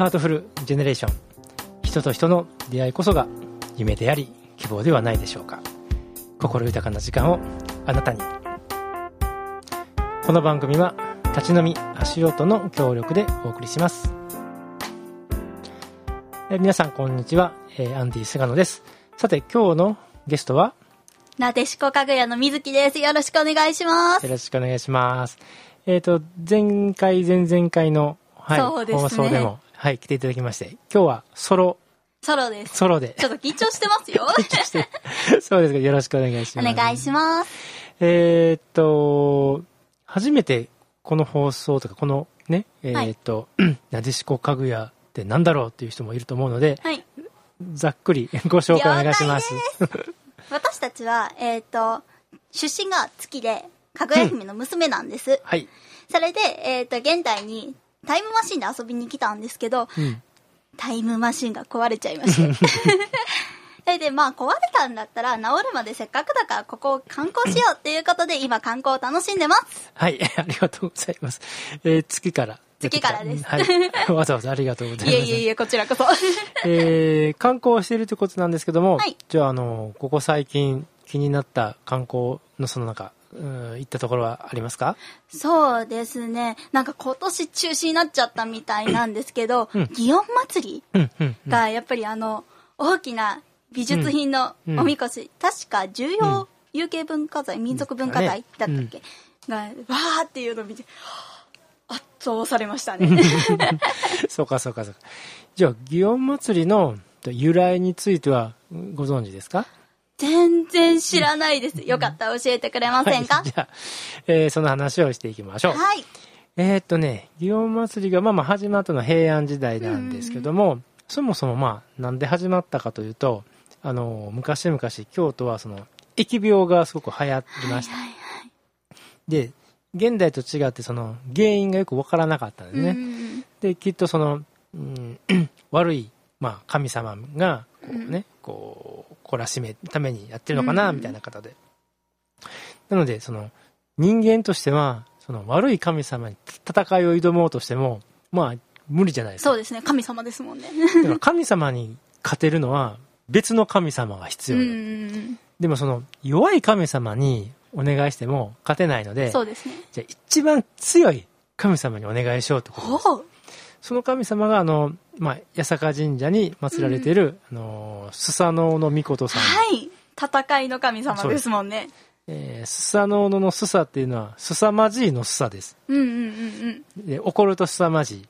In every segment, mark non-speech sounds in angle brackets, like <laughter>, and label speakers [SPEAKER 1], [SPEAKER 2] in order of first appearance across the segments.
[SPEAKER 1] ハートフルジェネレーション。人と人の出会いこそが夢であり希望ではないでしょうか。心豊かな時間をあなたに。この番組は立ち飲み足音の協力でお送りします。え皆さんこんにちは、えーアンディ菅野です。さて今日のゲストは
[SPEAKER 2] なでしこかぐやのみずきです。よろしくお願いします。
[SPEAKER 1] よろしくお願いします。えっ、と前回前々回の、はい
[SPEAKER 2] ね。
[SPEAKER 1] 放送でもはい来ていただきまして今日はソロ
[SPEAKER 2] ソロです。
[SPEAKER 1] ソロで
[SPEAKER 2] ちょっと緊張してますよ。<laughs>
[SPEAKER 1] してそうですかよろしくお願いし
[SPEAKER 2] お
[SPEAKER 1] ます
[SPEAKER 2] 願いします。
[SPEAKER 1] えーっと、初めてこの放送とか、このね、えーっと、<clears throat> なでしこかぐやってなんだろうっていう人もいると思うので、
[SPEAKER 2] はい。
[SPEAKER 1] ざっくり <laughs> ご紹介お願いします。
[SPEAKER 2] 私たちは、えっ、と、出身が月で、かぐや姫の娘なんです。
[SPEAKER 1] はい。
[SPEAKER 2] それで、えっ、と、現代にタイムマシンで遊びに来たんですけど、
[SPEAKER 1] うん。
[SPEAKER 2] タイムマシンが壊れちゃいまして。<laughs> で、まあ、壊れたんだったら、治るまでせっかくだから、ここを観光しようっていうことで、今、観光を楽しんでます。
[SPEAKER 1] はい、ありがとうございます。えー月から。
[SPEAKER 2] 月からです
[SPEAKER 1] はい。わざわざありがとうございます。
[SPEAKER 2] いえいえいえ、こちらこそ。<laughs>
[SPEAKER 1] えー観光をしているということなんですけども、
[SPEAKER 2] はい
[SPEAKER 1] じゃあ、あの、ここ最近気になった観光のその中、うん、行ったところはありますか？
[SPEAKER 2] そうですね。なんか今年中止になっちゃったみたいなんですけど、
[SPEAKER 1] うん。
[SPEAKER 2] 祇園祭りがやっぱりあの、大きな美術品の
[SPEAKER 1] うん
[SPEAKER 2] おみこし、確か重要有形文化財、民族文化財だったっけ、が、わーっていうのを見て、圧倒されましたね。<laughs>
[SPEAKER 1] そうかそうかそうか。じゃあ、祇園祭りの由来についてはご存知ですか？
[SPEAKER 2] 全然知らないです。よかったら教えてくれませんか？
[SPEAKER 1] はい、じゃあ、えーその話をしていきましょう。
[SPEAKER 2] はい。
[SPEAKER 1] えーっとね、祇園祭りがまあまあ始まったのは平安時代なんですけども、そもそもまあ、なんで始まったかというと、あの、昔々京都はその、疫病がすごく流行りました。
[SPEAKER 2] はいはい
[SPEAKER 1] で、現代と違ってその、原因がよくわからなかったんですね。
[SPEAKER 2] うん
[SPEAKER 1] できっとその、うん、<clears throat> 悪い、まあ、神様がこうね、こう懲らしめるためにやってるのかな、
[SPEAKER 2] うん
[SPEAKER 1] みたいな方でなのでその人間としてはその悪い神様に戦いを挑もうとしてもまあ無理じゃないですか
[SPEAKER 2] そうですね。神様ですもんね。
[SPEAKER 1] だから神様に勝てるのは別の神様が必要
[SPEAKER 2] う
[SPEAKER 1] だ、
[SPEAKER 2] ん。
[SPEAKER 1] でもその弱い神様にお願いしても勝てないので
[SPEAKER 2] そうですね。
[SPEAKER 1] じゃあ一番強い神様にお願いしようってことです。その神様が、あの、まあ、八坂神社に祀られている、あの、スサノオノミコトさん。
[SPEAKER 2] はい。戦いの神様ですもんね。
[SPEAKER 1] えースサノオノのスサっていうのは、すさまじいのスサです。
[SPEAKER 2] うんうんうんうん。
[SPEAKER 1] で怒るとすさまじい。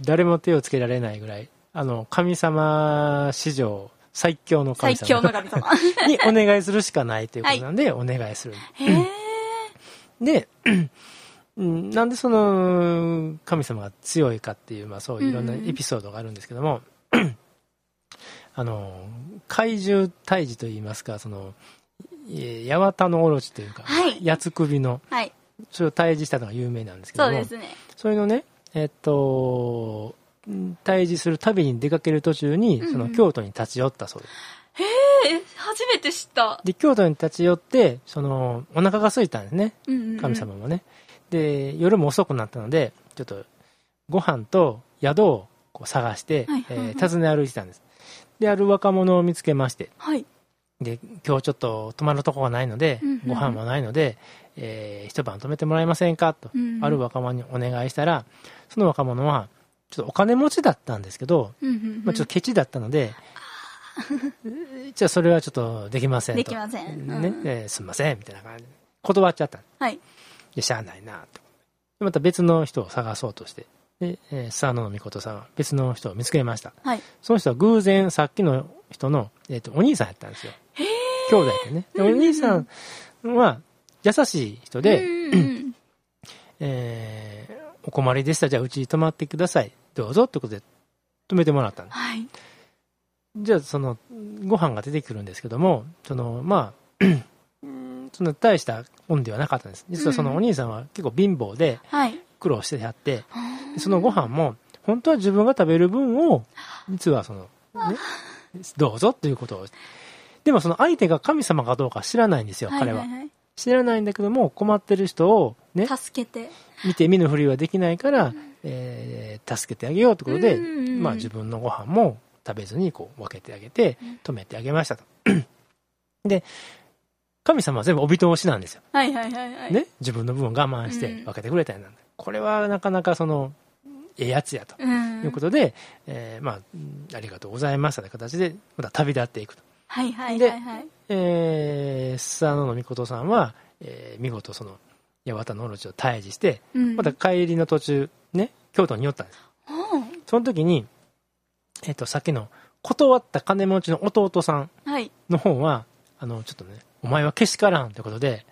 [SPEAKER 1] 誰も手をつけられないぐらい、あの、神様史上最強の神
[SPEAKER 2] 最強の
[SPEAKER 1] 様
[SPEAKER 2] 神様。<laughs>
[SPEAKER 1] にお願いするしかないということなんで、お願いする。
[SPEAKER 2] へえ。
[SPEAKER 1] で、うんなんでその神様が強いかっていう、まあそういろんなエピソードがあるんですけども、<clears throat> あの、怪獣退治といいますか、その、えー八幡のオロチというか、
[SPEAKER 2] はい
[SPEAKER 1] 八つ首の、
[SPEAKER 2] はい。
[SPEAKER 1] それを退治したのが有名なんですけども、
[SPEAKER 2] そうですね。
[SPEAKER 1] それのね、えっと、うん退治する旅に出かける途中に、
[SPEAKER 2] うんうん
[SPEAKER 1] その京都に立ち寄ったそうです。
[SPEAKER 2] え、初めて知った。
[SPEAKER 1] で、京都に立ち寄って、その、お腹が空いたんですね。
[SPEAKER 2] うんうんうん
[SPEAKER 1] 神様もね。で、夜も遅くなったので、ちょっと、ご飯と宿をこう探して、
[SPEAKER 2] はい
[SPEAKER 1] えー訪ね歩いてたんです。で、ある若者を見つけまして、
[SPEAKER 2] はい。
[SPEAKER 1] で、今日ちょっと泊まるとこがないので、
[SPEAKER 2] うんうんうん
[SPEAKER 1] ご飯もないので、えー一晩泊めてもらえませんか？と、
[SPEAKER 2] うんうん
[SPEAKER 1] ある若者にお願いしたら、その若者は、ちょっとお金持ちだったんですけど、
[SPEAKER 2] うんうんうん
[SPEAKER 1] まあ、ちょっとケチだったので、じゃあそれはちょっとできませんと。
[SPEAKER 2] できませんうん
[SPEAKER 1] ね、えーすんません、みたいな感じで。断っちゃった。
[SPEAKER 2] はい。
[SPEAKER 1] で、しゃあないなと。でまた別の人を探そうとして、で、えー、スサノオノミコトさんは別の人を見つけました。
[SPEAKER 2] はい。
[SPEAKER 1] その人は偶然さっきの人の、えっ、と、お兄さんやったんですよ。兄弟でね。でお兄さんは優しい人で、えーお困りでしたらじゃあうちに泊まってください。どうぞってことで泊めてもらったんです。
[SPEAKER 2] はい。
[SPEAKER 1] じゃあその、ご飯が出てくるんですけども、その、まあ、うんその大した恩ではなかったんです。実はそのお兄さんは結構貧乏で
[SPEAKER 2] はい。
[SPEAKER 1] 苦労してあって、でそのご飯も、本当は自分が食べる分を、実はその、ね、どうぞっていうことを。でもその相手が神様かどうか知らないんですよ、彼は。
[SPEAKER 2] はいはい
[SPEAKER 1] 知らないんだけども、困ってる人をね、
[SPEAKER 2] はい。助けて。
[SPEAKER 1] 見て見ぬふりはできないから、えー助けてあげようということで、まあ、自分のご飯も食べずにこう分けてあげて止めてあげましたと。<clears throat> で神様は全部お人押しなんですよ。
[SPEAKER 2] はいはいはいはい。
[SPEAKER 1] ね、自分の分を我慢して
[SPEAKER 2] うん
[SPEAKER 1] 分けてくれたんなんだ、これはなかなかそのええやつやと
[SPEAKER 2] うん。
[SPEAKER 1] いうことで、えーまあうんありがとうございますという形でまた旅立っていくと、
[SPEAKER 2] はいはいはいはい。
[SPEAKER 1] えー、スサノオノミコトさんは、えー見事その八幡のオロチを退治して
[SPEAKER 2] うん
[SPEAKER 1] また帰りの途中ね京都に寄ったんです
[SPEAKER 2] うん
[SPEAKER 1] その時に、えっとさっきの断った金持ちの弟さん
[SPEAKER 2] はい。
[SPEAKER 1] の方はあのちょっとねお前はけしからんということで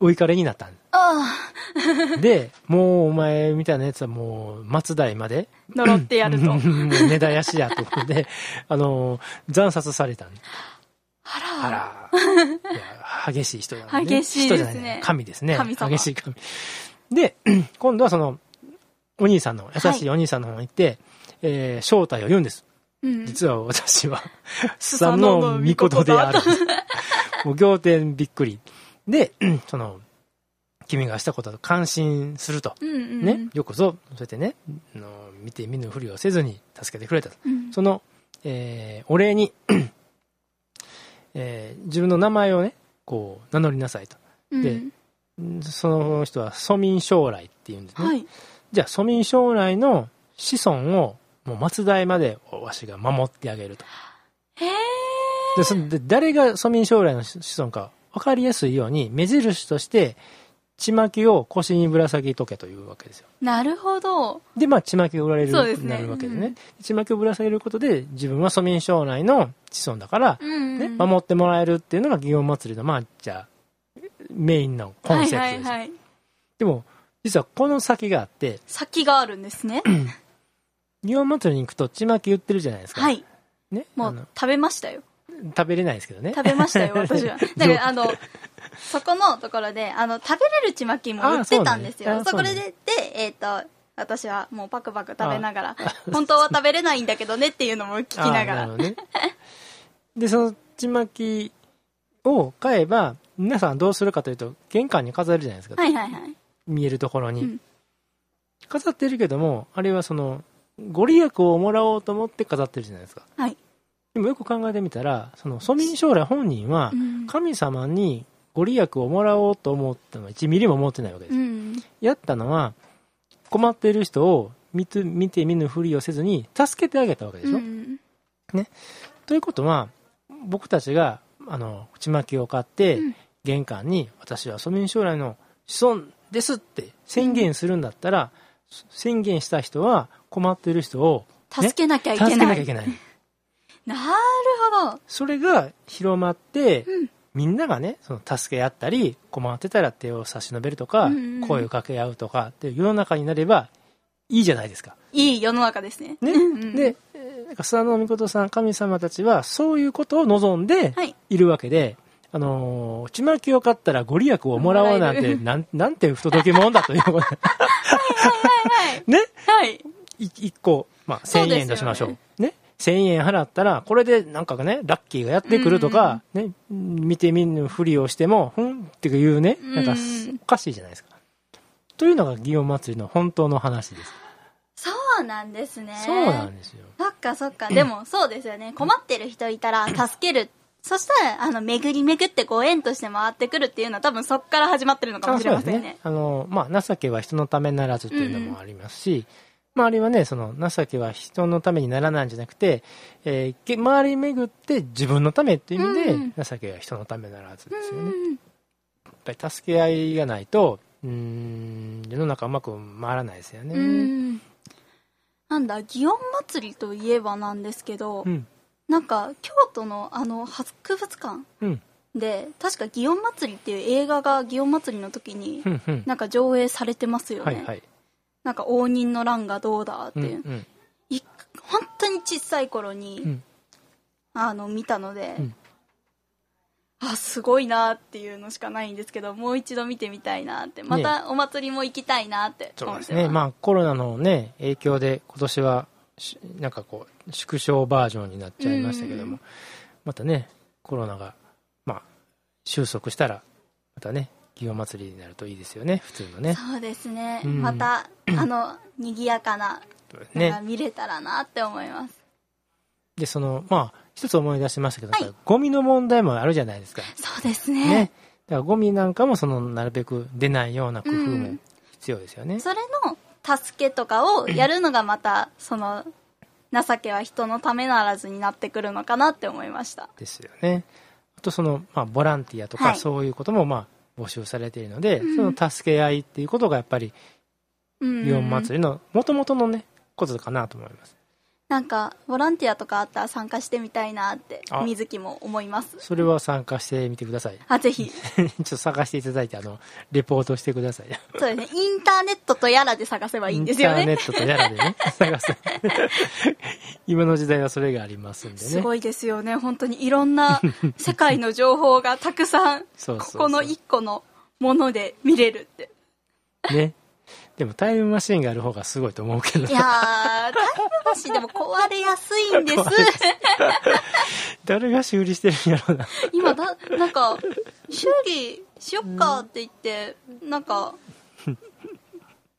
[SPEAKER 1] お怒りになったんです
[SPEAKER 2] あ
[SPEAKER 1] で、もうお前みたいなやつはもう松代まで。
[SPEAKER 2] あ、呪ってやると。<laughs>
[SPEAKER 1] もう根絶やしやということで、あの、惨殺されたんで
[SPEAKER 2] あら。
[SPEAKER 1] あら、いや激しい人なんで、
[SPEAKER 2] 激しいですね
[SPEAKER 1] 人じゃない神ですね。激しい神。で、今度はその、お兄さんの、優しいお兄さんの方に行って、えー正体を言うんです。
[SPEAKER 2] うん。
[SPEAKER 1] 実は私は、ス <laughs>
[SPEAKER 2] スサ
[SPEAKER 1] サ
[SPEAKER 2] ノミ
[SPEAKER 1] コ
[SPEAKER 2] コ
[SPEAKER 1] トである。もう仰天びっくり。で、<clears throat> その、君がしたことと感心すると。
[SPEAKER 2] うんうん。
[SPEAKER 1] ね、よくぞ、そうやってね、あの見て見ぬふりをせずに助けてくれたと。
[SPEAKER 2] うん。
[SPEAKER 1] その、えーお礼に、<clears throat> えー自分の名前をね、こう、名乗りなさいと。
[SPEAKER 2] うん
[SPEAKER 1] でんその人は、蘇民将来っていうんですね。
[SPEAKER 2] はい。
[SPEAKER 1] じゃあ、蘇民将来の子孫を、もう末代までわしが守ってあげると。
[SPEAKER 2] へえ。
[SPEAKER 1] で、そで誰が蘇民将来の子孫か分かりやすいように、目印として、ちまきを腰にぶら下げとけというわけですよ。
[SPEAKER 2] なるほど。
[SPEAKER 1] で、まあ、ちまきが売られる
[SPEAKER 2] そうですね
[SPEAKER 1] なるわけでね。
[SPEAKER 2] うん
[SPEAKER 1] ちまきをぶら下げることで、自分は蘇民将来の子孫だから、
[SPEAKER 2] うんうん。
[SPEAKER 1] ね、守ってもらえるっていうのが祇園祭りの、まあ、じゃあ、メインのコンセプトですよ。
[SPEAKER 2] はいはいはい。
[SPEAKER 1] でも、実はこの先があって、
[SPEAKER 2] 先があるんですね。<clears throat>
[SPEAKER 1] 祇園祭りに行くとちまき売ってるじゃないですか。
[SPEAKER 2] はい。
[SPEAKER 1] ね？
[SPEAKER 2] もう食べましたよ。
[SPEAKER 1] 食べれないですけどね。
[SPEAKER 2] 食べましたよ、私は。<laughs> だから、あの、そこのところで、あの、食べれるちまきも売ってたんですよ。
[SPEAKER 1] あそ
[SPEAKER 2] こで、で、えっ、と、私はもうパクパク食べながら、本当は食べれないんだけどねっていうのも聞きながら。
[SPEAKER 1] ね。で、そのちまきを買えば、皆さんどうするかというと、玄関に飾るじゃないですか。
[SPEAKER 2] はいはいはい。
[SPEAKER 1] 見えるところに。
[SPEAKER 2] うん
[SPEAKER 1] 飾ってるけども、あれはその、ご利益をもらおうと思って飾ってるじゃないですか。
[SPEAKER 2] はい。
[SPEAKER 1] でもよく考えてみたら、その、蘇民将来本人は
[SPEAKER 2] う、ん。
[SPEAKER 1] 神様にご利益をもらおうと思ったのは1ミリも思ってないわけです。
[SPEAKER 2] うん。
[SPEAKER 1] やったのは、困っている人を見て見て見ぬふりをせずに、助けてあげたわけでしょ。
[SPEAKER 2] うん
[SPEAKER 1] ということは、僕たちが、あの、ちまきを買って、
[SPEAKER 2] うん
[SPEAKER 1] 玄関に、私は蘇民将来の子孫ですって宣言するんだったら、宣言した人は困っている人を、
[SPEAKER 2] 助けなきゃいけ
[SPEAKER 1] 助け
[SPEAKER 2] な。
[SPEAKER 1] ないきゃいけない。<laughs>
[SPEAKER 2] なるほど。
[SPEAKER 1] それが広まって、
[SPEAKER 2] うん
[SPEAKER 1] みんながね、その助け合ったり、困ってたら手を差し伸べるとか、
[SPEAKER 2] うんうん
[SPEAKER 1] 声を掛け合うとかって世の中になればいいじゃないですか。
[SPEAKER 2] いい世の中ですね。
[SPEAKER 1] ね。
[SPEAKER 2] うん
[SPEAKER 1] で、えーなんか諏訪の御事さん、神様たちはそういうことを望んで
[SPEAKER 2] はい。
[SPEAKER 1] いるわけで、あのーちまきを買ったらご利益をもらおうなんて、なんなんて不届き者だということで
[SPEAKER 2] はい。
[SPEAKER 1] ね？
[SPEAKER 2] はい。
[SPEAKER 1] い一個、まあ、1000
[SPEAKER 2] そうですよね
[SPEAKER 1] 円としましょう。ね？1000円払ったら、これでなんかね、ラッキーがやってくるとか、ね、見て見ぬふりをしても、ふんっていうね、なんか
[SPEAKER 2] うん
[SPEAKER 1] おかしいじゃないですか。というのが祇園祭りの本当の話です。
[SPEAKER 2] そうなんですね。
[SPEAKER 1] そうなんですよ。
[SPEAKER 2] そっかそっか。でもそうですよね。困ってる人いたら助ける。そしたら、あの、巡り巡ってご縁として回ってくるっていうのは多分そっから始まってるのかもしれませんね。
[SPEAKER 1] あの、まあ、情けは人のためならずというのもありますし、まあ、あれはね、その、情けは人のためにならないんじゃなくて、えーけ回り巡って自分のためっていう意味で、
[SPEAKER 2] うん
[SPEAKER 1] 情けは人のためならずですよね。
[SPEAKER 2] うん
[SPEAKER 1] やっぱり助け合いがないと、うーん、世の中うまく回らないですよね。
[SPEAKER 2] うん。なんだ、祇園祭りといえばなんですけど、
[SPEAKER 1] うん。
[SPEAKER 2] なんか、京都のあの、博物館
[SPEAKER 1] うん。
[SPEAKER 2] で、確か祇園祭りっていう映画が祇園祭りの時に。なんか上映されてますよね。
[SPEAKER 1] はいはい。
[SPEAKER 2] なんか応仁の乱がどうだって
[SPEAKER 1] うん。
[SPEAKER 2] いう。
[SPEAKER 1] うん。
[SPEAKER 2] い本当に小さい頃に、
[SPEAKER 1] うん
[SPEAKER 2] あの見たので、
[SPEAKER 1] うん
[SPEAKER 2] あすごいなっていうのしかないんですけどもう一度見てみたいなってまたお祭りも行きたいなって
[SPEAKER 1] そうですね。まあ、コロナのね、影響で今年はし、なんかこう、縮小バージョンになっちゃいましたけども、
[SPEAKER 2] うん
[SPEAKER 1] またね、コロナが、まあ、収束したら、またね、祇園祭りになるといいですよね。普通のね。
[SPEAKER 2] そうですね、
[SPEAKER 1] うん。
[SPEAKER 2] またあの賑やかなのが
[SPEAKER 1] ね
[SPEAKER 2] 見れたらなって思います、
[SPEAKER 1] でそのまあ一つ思い出しましたけど、
[SPEAKER 2] はい。
[SPEAKER 1] ゴミの問題もあるじゃないですか。
[SPEAKER 2] そうですね。
[SPEAKER 1] ね。だからゴミなんかもそのなるべく出ないような工夫
[SPEAKER 2] う
[SPEAKER 1] も
[SPEAKER 2] ん。
[SPEAKER 1] 必要ですよね、
[SPEAKER 2] それの助けとかをやるのがまたその情けは人のためならずになってくるのかなって思いました。
[SPEAKER 1] ですよね。あとその、まあ、ボランティアとか
[SPEAKER 2] はい。
[SPEAKER 1] そういうこともまあ募集されているので、
[SPEAKER 2] うん。
[SPEAKER 1] その助け合いっていうことがやっぱり
[SPEAKER 2] うん。
[SPEAKER 1] 祇園祭りの元々のねことかなと思います
[SPEAKER 2] なんかボランティアとかあったら参加してみたいなって
[SPEAKER 1] あ。
[SPEAKER 2] 水木も思います。
[SPEAKER 1] それは参加してみてください。
[SPEAKER 2] あぜひ。<laughs>
[SPEAKER 1] ちょっと探していただいてあのレポートしてください。
[SPEAKER 2] そうですね。インターネットとやらで探せばいいんですよね。
[SPEAKER 1] インターネットとやらでね <laughs> 探す今の時代はそれがありますんでね。
[SPEAKER 2] すごいですよね。本当にいろんな世界の情報がたくさん <laughs> ここの一個のもので見れるって。
[SPEAKER 1] ねでもタイムマシンがある方がすごいと思うけど。
[SPEAKER 2] いやータイムマシンでも壊れやすいんです。
[SPEAKER 1] 誰が修理してるんやろうな。
[SPEAKER 2] 今だなんか修理しよっかって言ってなんか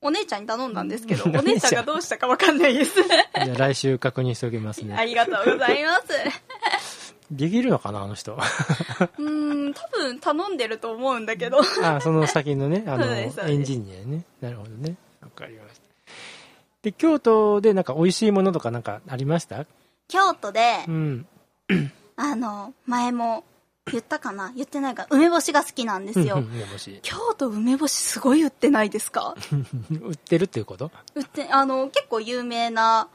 [SPEAKER 2] お姉ちゃんに頼んだんですけど <laughs> お姉ちゃん。がどうしたかわかんないです。
[SPEAKER 1] じゃあ来週確認しておきます
[SPEAKER 2] あ
[SPEAKER 1] ね
[SPEAKER 2] りがとうございます
[SPEAKER 1] できるのかなあの人。<laughs>
[SPEAKER 2] うーん多分頼んでると思うんだけど。<laughs>
[SPEAKER 1] あその先のね <laughs> あのエンジニアね。なるほどね。わかりました。で京都でなんか美味しいものとかなんかありました？
[SPEAKER 2] 京都で
[SPEAKER 1] うん。<clears throat>
[SPEAKER 2] あの前も言ったかな？言ってないか。梅干しが好きなんですよ。
[SPEAKER 1] うんうん梅干し。
[SPEAKER 2] 京都梅干しすごい売ってないですか？
[SPEAKER 1] 売ってるっていうこと？
[SPEAKER 2] 売ってあの結構有名な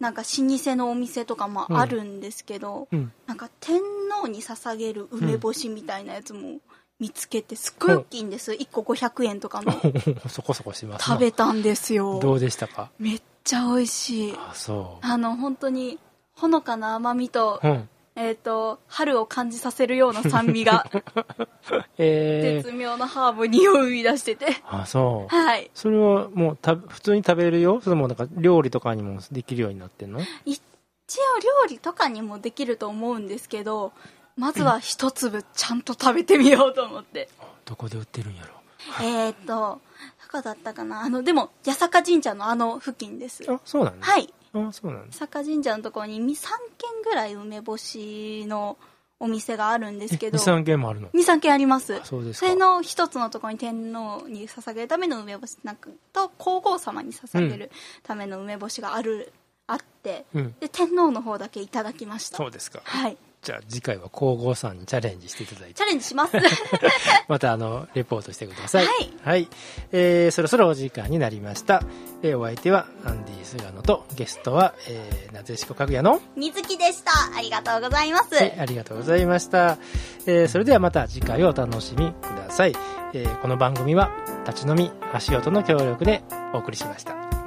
[SPEAKER 2] なんか老舗のお店とかもあるんですけど、
[SPEAKER 1] うん。
[SPEAKER 2] なんか天皇に捧げる梅干しみたいなやつも見つけてすっごい大きいんです、1個500円とかの <laughs>
[SPEAKER 1] そこそこしますな。
[SPEAKER 2] 食べたんですよ。
[SPEAKER 1] どうでしたか？
[SPEAKER 2] めっちゃ美味しい。
[SPEAKER 1] あそ
[SPEAKER 2] あの本当にほのかな甘みと,、
[SPEAKER 1] ううん
[SPEAKER 2] えー、と春を感じさせるような酸味が。<laughs>
[SPEAKER 1] え
[SPEAKER 2] 絶妙なハーブに生み出してて。
[SPEAKER 1] ー、あそう。
[SPEAKER 2] はい。
[SPEAKER 1] それはもうた普通に食べれるよ？それもなんか料理とかにもできるようになってんの？
[SPEAKER 2] 一応料理とかにもできると思うんですけどまずは一粒ちゃんと食べてみようと思って。<laughs>
[SPEAKER 1] どこで売ってるんやろ？<laughs>
[SPEAKER 2] えーっとどこだったかな？あのでも八坂神社のあの付近です。
[SPEAKER 1] あそうなんだ、
[SPEAKER 2] はい
[SPEAKER 1] あそうなん
[SPEAKER 2] 坂神社のところに3軒ぐらい梅干しのお店があるんですけど
[SPEAKER 1] 23軒もあるの
[SPEAKER 2] ？23軒あります。
[SPEAKER 1] あそうですか。
[SPEAKER 2] それの一つのところに天皇に捧げるための梅干しなんかと皇后様に捧げるための梅干しがある、あって
[SPEAKER 1] うん。
[SPEAKER 2] で天皇の方だけいただきました。
[SPEAKER 1] そうですか。
[SPEAKER 2] はい
[SPEAKER 1] じゃあ次回は皇后さんにチャレンジしていただい
[SPEAKER 2] チ
[SPEAKER 1] て
[SPEAKER 2] ャレンジします。<laughs>
[SPEAKER 1] またあのレポートしてください。
[SPEAKER 2] はい、
[SPEAKER 1] はい。えーそろそろお時間になりました、えーお相手はアンディ・菅野とゲストは、えーなぜしこかぐやの？
[SPEAKER 2] 水木でした。ありがとうございます、
[SPEAKER 1] はい、ありがとうございました。えーそれではまた次回をお楽しみください。えーこの番組は立ち飲み足音の協力でお送りしました。